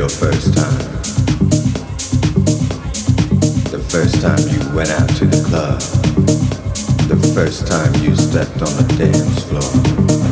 your first time. The first time you went out to the club. The first time you stepped on the dance floor.